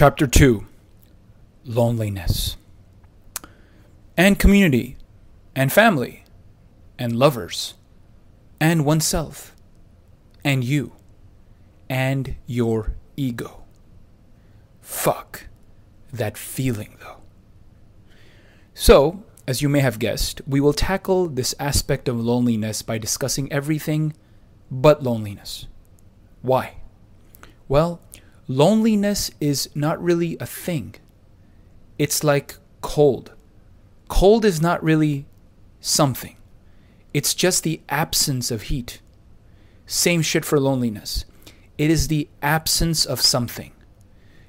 Chapter 2 Loneliness and community and family and lovers and oneself and you and your ego. Fuck that feeling though. So, as you may have guessed, we will tackle this aspect of loneliness by discussing everything but loneliness. Why? Well, loneliness is not really a thing. It's like cold. Cold is not really something, it's just the absence of heat. Same shit for loneliness. It is the absence of something.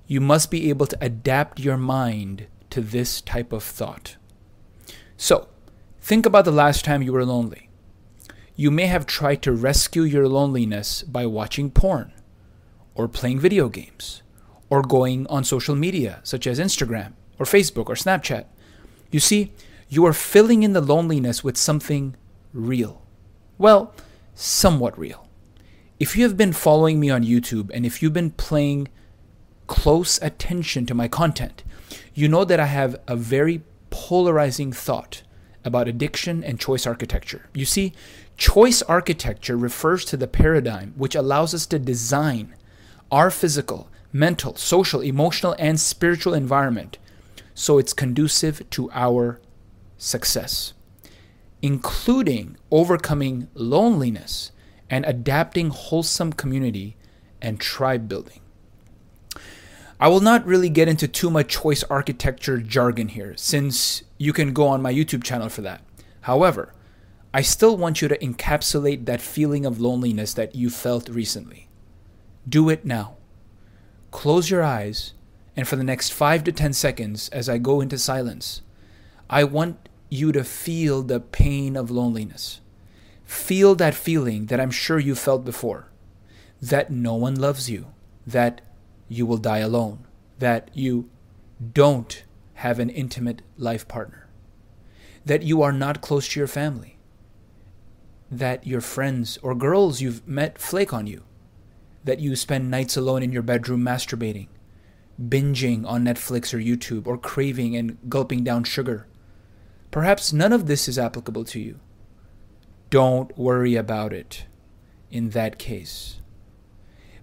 You must be able to adapt your mind to this type of thought. So, think about the last time you were lonely. You may have tried to rescue your loneliness by watching porn, or playing video games, or going on social media such as Instagram, or Facebook, or Snapchat. You see, you are filling in the loneliness with something real. Well, somewhat real. If you have been following me on YouTube and if you've been paying close attention to my content, you know that I have a very polarizing thought about addiction and choice architecture. You see, choice architecture refers to the paradigm which allows us to design our physical, mental, social, emotional, and spiritual environment so it's conducive to our success, including overcoming loneliness and adapting wholesome community and tribe building. I will not really get into too much choice architecture jargon here, since you can go on my YouTube channel for that. However, I still want you to encapsulate that feeling of loneliness that you felt recently. Do it now. Close your eyes, and for the next 5 to 10 seconds, as I go into silence, I want you to feel the pain of loneliness. Feel that feeling that I'm sure you felt before that no one loves you, that you will die alone, that you don't have an intimate life partner, that you are not close to your family, that your friends or girls you've met flake on you, that you spend nights alone in your bedroom masturbating, binging on Netflix or YouTube, or craving and gulping down sugar. Perhaps none of this is applicable to you. Don't worry about it in that case.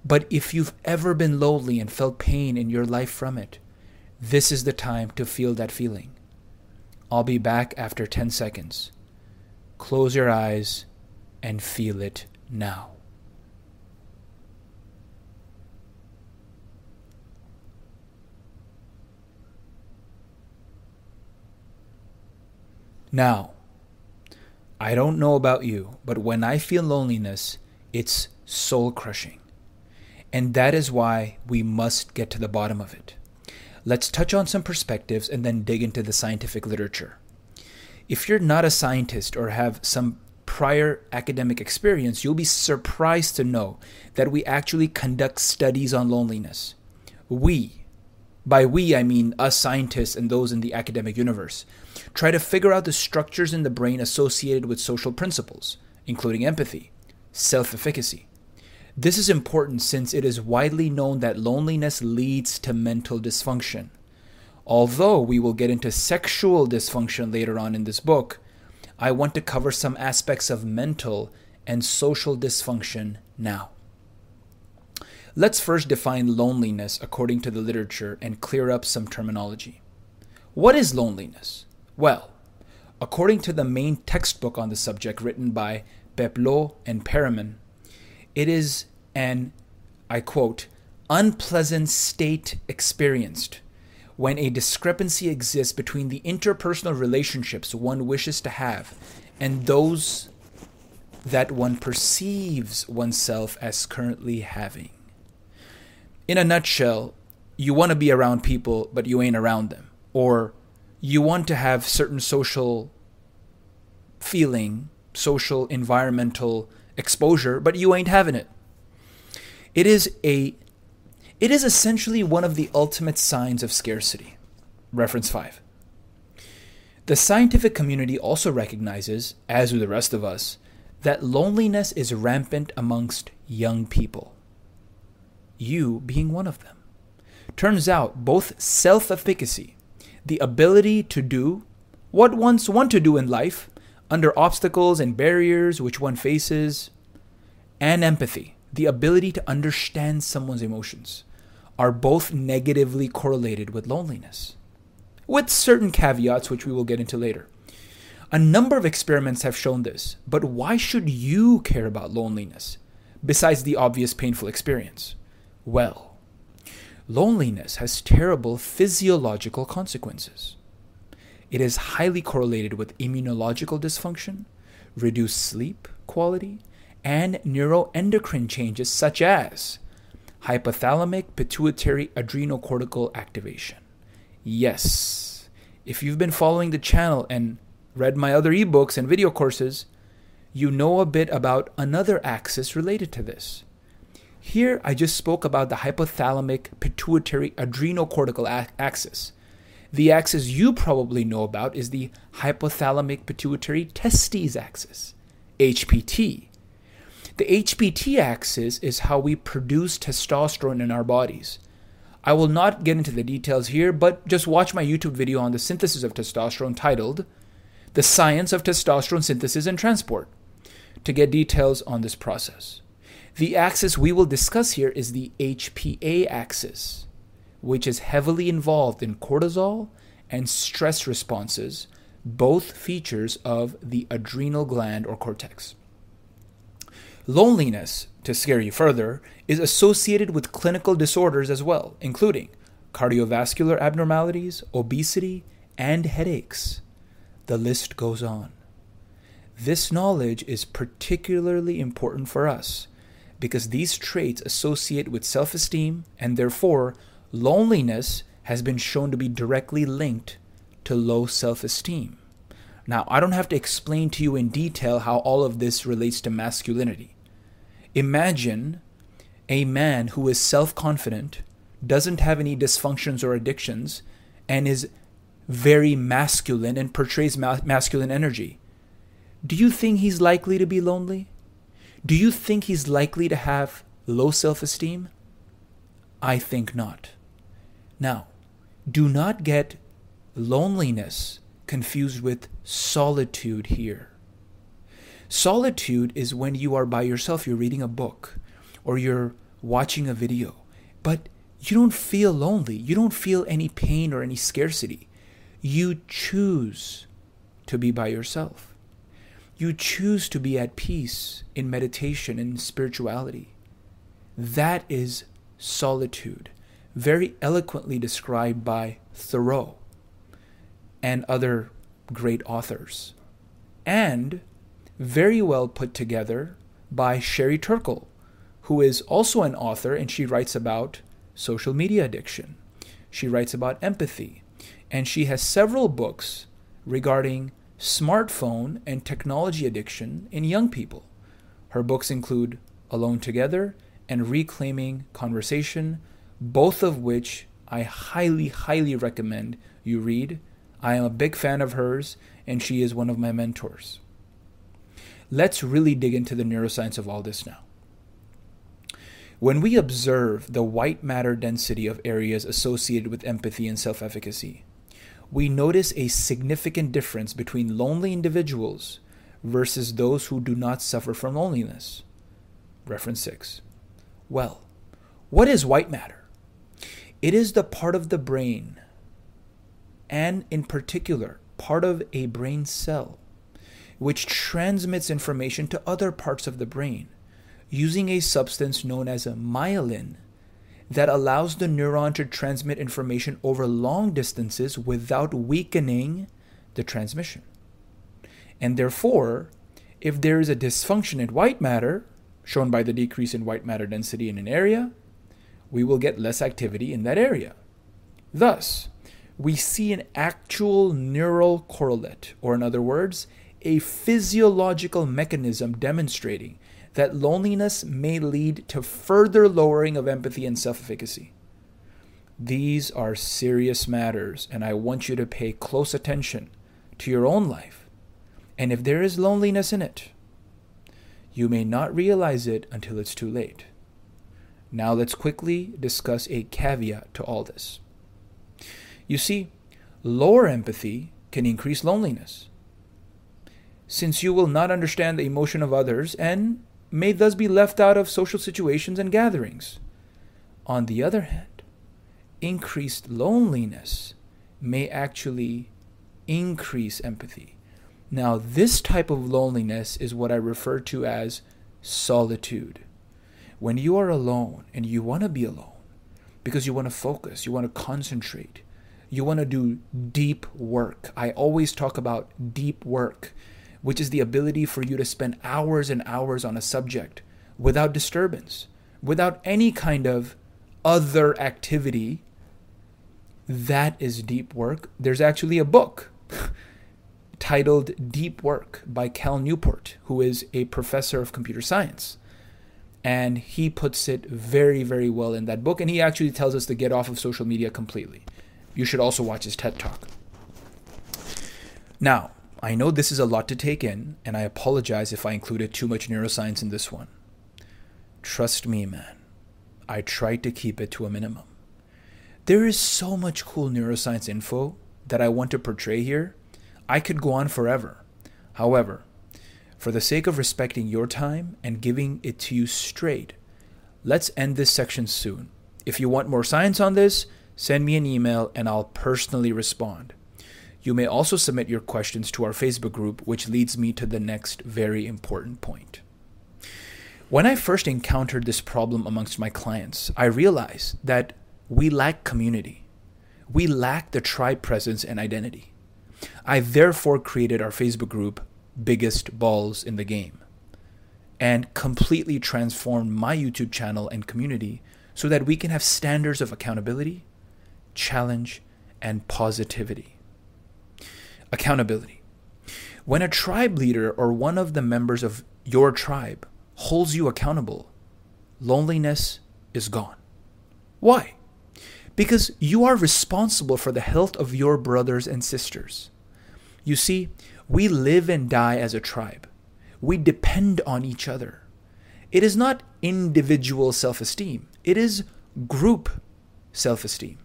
But if you've ever been lonely and felt pain in your life from it, this is the time to feel that feeling. I'll be back after 10 seconds. Close your eyes and feel it now. Now, I don't know about you, but when I feel loneliness, it's soul crushing. And that is why we must get to the bottom of it. Let's touch on some perspectives and then dig into the scientific literature. If you're not a scientist or have some prior academic experience, you'll be surprised to know that we actually conduct studies on loneliness. We, by we I mean us scientists and those in the academic universe, try to figure out the structures in the brain associated with social principles, including empathy, self efficacy, this is important since it is widely known that loneliness leads to mental dysfunction. Although we will get into sexual dysfunction later on in this book, I want to cover some aspects of mental and social dysfunction now. Let's first define loneliness according to the literature and clear up some terminology. What is loneliness? Well, according to the main textbook on the subject written by Peplau and Perlman, it is an, I quote, unpleasant state experienced when a discrepancy exists between the interpersonal relationships one wishes to have and those that one perceives oneself as currently having. In a nutshell, you want to be around people, but you ain't around them. Or you want to have certain social feeling, social, environmental exposure, but you ain't having it. It is a it is essentially one of the ultimate signs of scarcity. Reference 5. The scientific community also recognizes, as do the rest of us, that loneliness is rampant amongst young people. You being one of them. Turns out both self efficacy, the ability to do what one's want to do in life under obstacles and barriers which one faces, and empathy, the ability to understand someone's emotions, are both negatively correlated with loneliness, with certain caveats which we will get into later. A number of experiments have shown this, but why should you care about loneliness, besides the obvious painful experience? Well, loneliness has terrible physiological consequences. It is highly correlated with immunological dysfunction, reduced sleep quality, and neuroendocrine changes such as hypothalamic pituitary adrenal cortical activation. Yes, if you've been following the channel and read my other ebooks and video courses, you know a bit about another axis related to this. Here, I just spoke about the hypothalamic pituitary adrenocortical a- axis. The axis you probably know about is the hypothalamic pituitary testes axis, HPT. The HPT axis is how we produce testosterone in our bodies. I will not get into the details here, but just watch my YouTube video on the synthesis of testosterone titled the science of testosterone synthesis and transport to get details on this process. The axis we will discuss here is the HPA axis, which is heavily involved in cortisol and stress responses, both features of the adrenal gland or cortex. Loneliness, to scare you further, is associated with clinical disorders as well, including cardiovascular abnormalities, obesity, and headaches. The list goes on. This knowledge is particularly important for us because these traits associate with self esteem and therefore loneliness has been shown to be directly linked to low self esteem. Now, I don't have to explain to you in detail how all of this relates to masculinity. Imagine a man who is self confident, doesn't have any dysfunctions or addictions, and is very masculine and portrays ma- masculine energy. Do you think he's likely to be lonely? Do you think he's likely to have low self esteem? I think not. Now, do not get loneliness confused with solitude here. Solitude is when you are by yourself, you're reading a book or you're watching a video, but you don't feel lonely. You don't feel any pain or any scarcity. You choose to be by yourself. You choose to be at peace in meditation and spirituality. That is solitude, very eloquently described by Thoreau and other great authors, and very well put together by Sherry Turkle, who is also an author and she writes about social media addiction. She writes about empathy and she has several books regarding smartphone and technology addiction in young people. Her books include Alone Together and Reclaiming Conversation, both of which I highly, highly recommend you read. I am a big fan of hers, and she is one of my mentors. Let's really dig into the neuroscience of all this now. When we observe the white matter density of areas associated with empathy and self efficacy, we notice a significant difference between lonely individuals versus those who do not suffer from loneliness. Reference 6. Well, what is white matter? It is the part of the brain, and in particular, part of a brain cell, which transmits information to other parts of the brain using a substance known as a myelin that allows the neuron to transmit information over long distances without weakening the transmission. And therefore, if there is a dysfunction in white matter, shown by the decrease in white matter density in an area, we will get less activity in that area. Thus, we see an actual neural correlate, or in other words, a physiological mechanism demonstrating that loneliness may lead to further lowering of empathy and self efficacy. These are serious matters, and I want you to pay close attention to your own life. And if there is loneliness in it, you may not realize it until it's too late. Now let's quickly discuss a caveat to all this. You see, lower empathy can increase loneliness. Since you will not understand the emotion of others and may thus be left out of social situations and gatherings. On the other hand, increased loneliness may actually increase empathy. Now, this type of loneliness is what I refer to as solitude. When you are alone and you want to be alone because you want to focus, you want to concentrate, you want to do deep work. I always talk about deep work, which is the ability for you to spend hours and hours on a subject without disturbance, without any kind of other activity. That is deep work. There's actually a book titled Deep Work by Cal Newport, who is a professor of computer science. And he puts it very, very well in that book. And he actually tells us to get off of social media completely. You should also watch his TED Talk. Now, I know this is a lot to take in, and I apologize if I included too much neuroscience in this one. Trust me, man, I tried to keep it to a minimum. There is so much cool neuroscience info that I want to portray here. I could go on forever. However, for the sake of respecting your time and giving it to you straight, let's end this section soon. If you want more science on this, send me an email and I'll personally respond. You may also submit your questions to our Facebook group, which leads me to the next very important point. When I first encountered this problem amongst my clients, I realized that we lack community. We lack the tribe presence and identity. I therefore created our Facebook group, biggest balls in the game, and completely transformed my YouTube channel and community so that we can have standards of accountability, challenge, and positivity. Accountability. When a tribe leader or one of the members of your tribe holds you accountable, loneliness is gone. Why? Because you are responsible for the health of your brothers and sisters. You see, we live and die as a tribe. We depend on each other. It is not individual self esteem, it is group self esteem.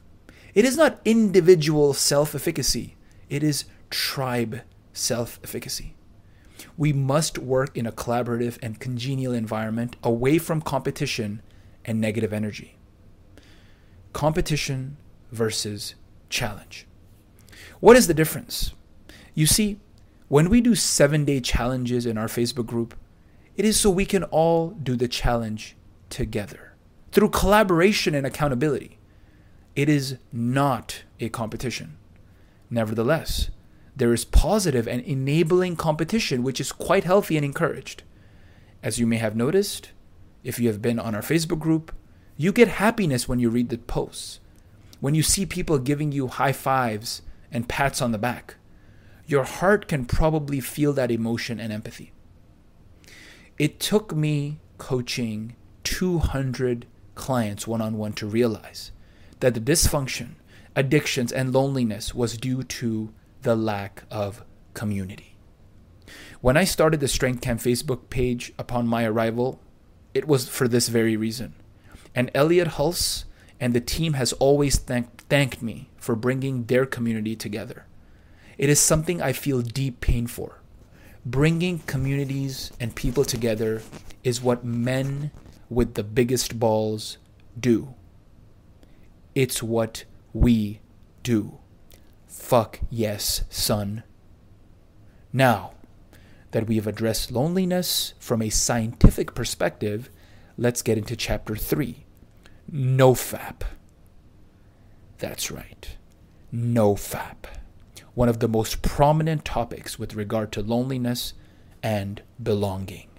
It is not individual self efficacy, it is tribe self efficacy. We must work in a collaborative and congenial environment away from competition and negative energy. Competition versus challenge. What is the difference? You see, when we do seven day challenges in our Facebook group, it is so we can all do the challenge together through collaboration and accountability. It is not a competition. Nevertheless, there is positive and enabling competition, which is quite healthy and encouraged. As you may have noticed, if you have been on our Facebook group, you get happiness when you read the posts, when you see people giving you high fives and pats on the back your heart can probably feel that emotion and empathy. It took me coaching 200 clients one on one to realize that the dysfunction, addictions, and loneliness was due to the lack of community. When I started the Strength Camp Facebook page upon my arrival, it was for this very reason. And Elliott Hulse and the team has always thank- thanked me for bringing their community together. It is something I feel deep pain for. Bringing communities and people together is what men with the biggest balls do. It's what we do. Fuck yes, son. Now that we have addressed loneliness from a scientific perspective, let's get into chapter 3 NoFap. That's right, NoFap one of the most prominent topics with regard to loneliness and belonging.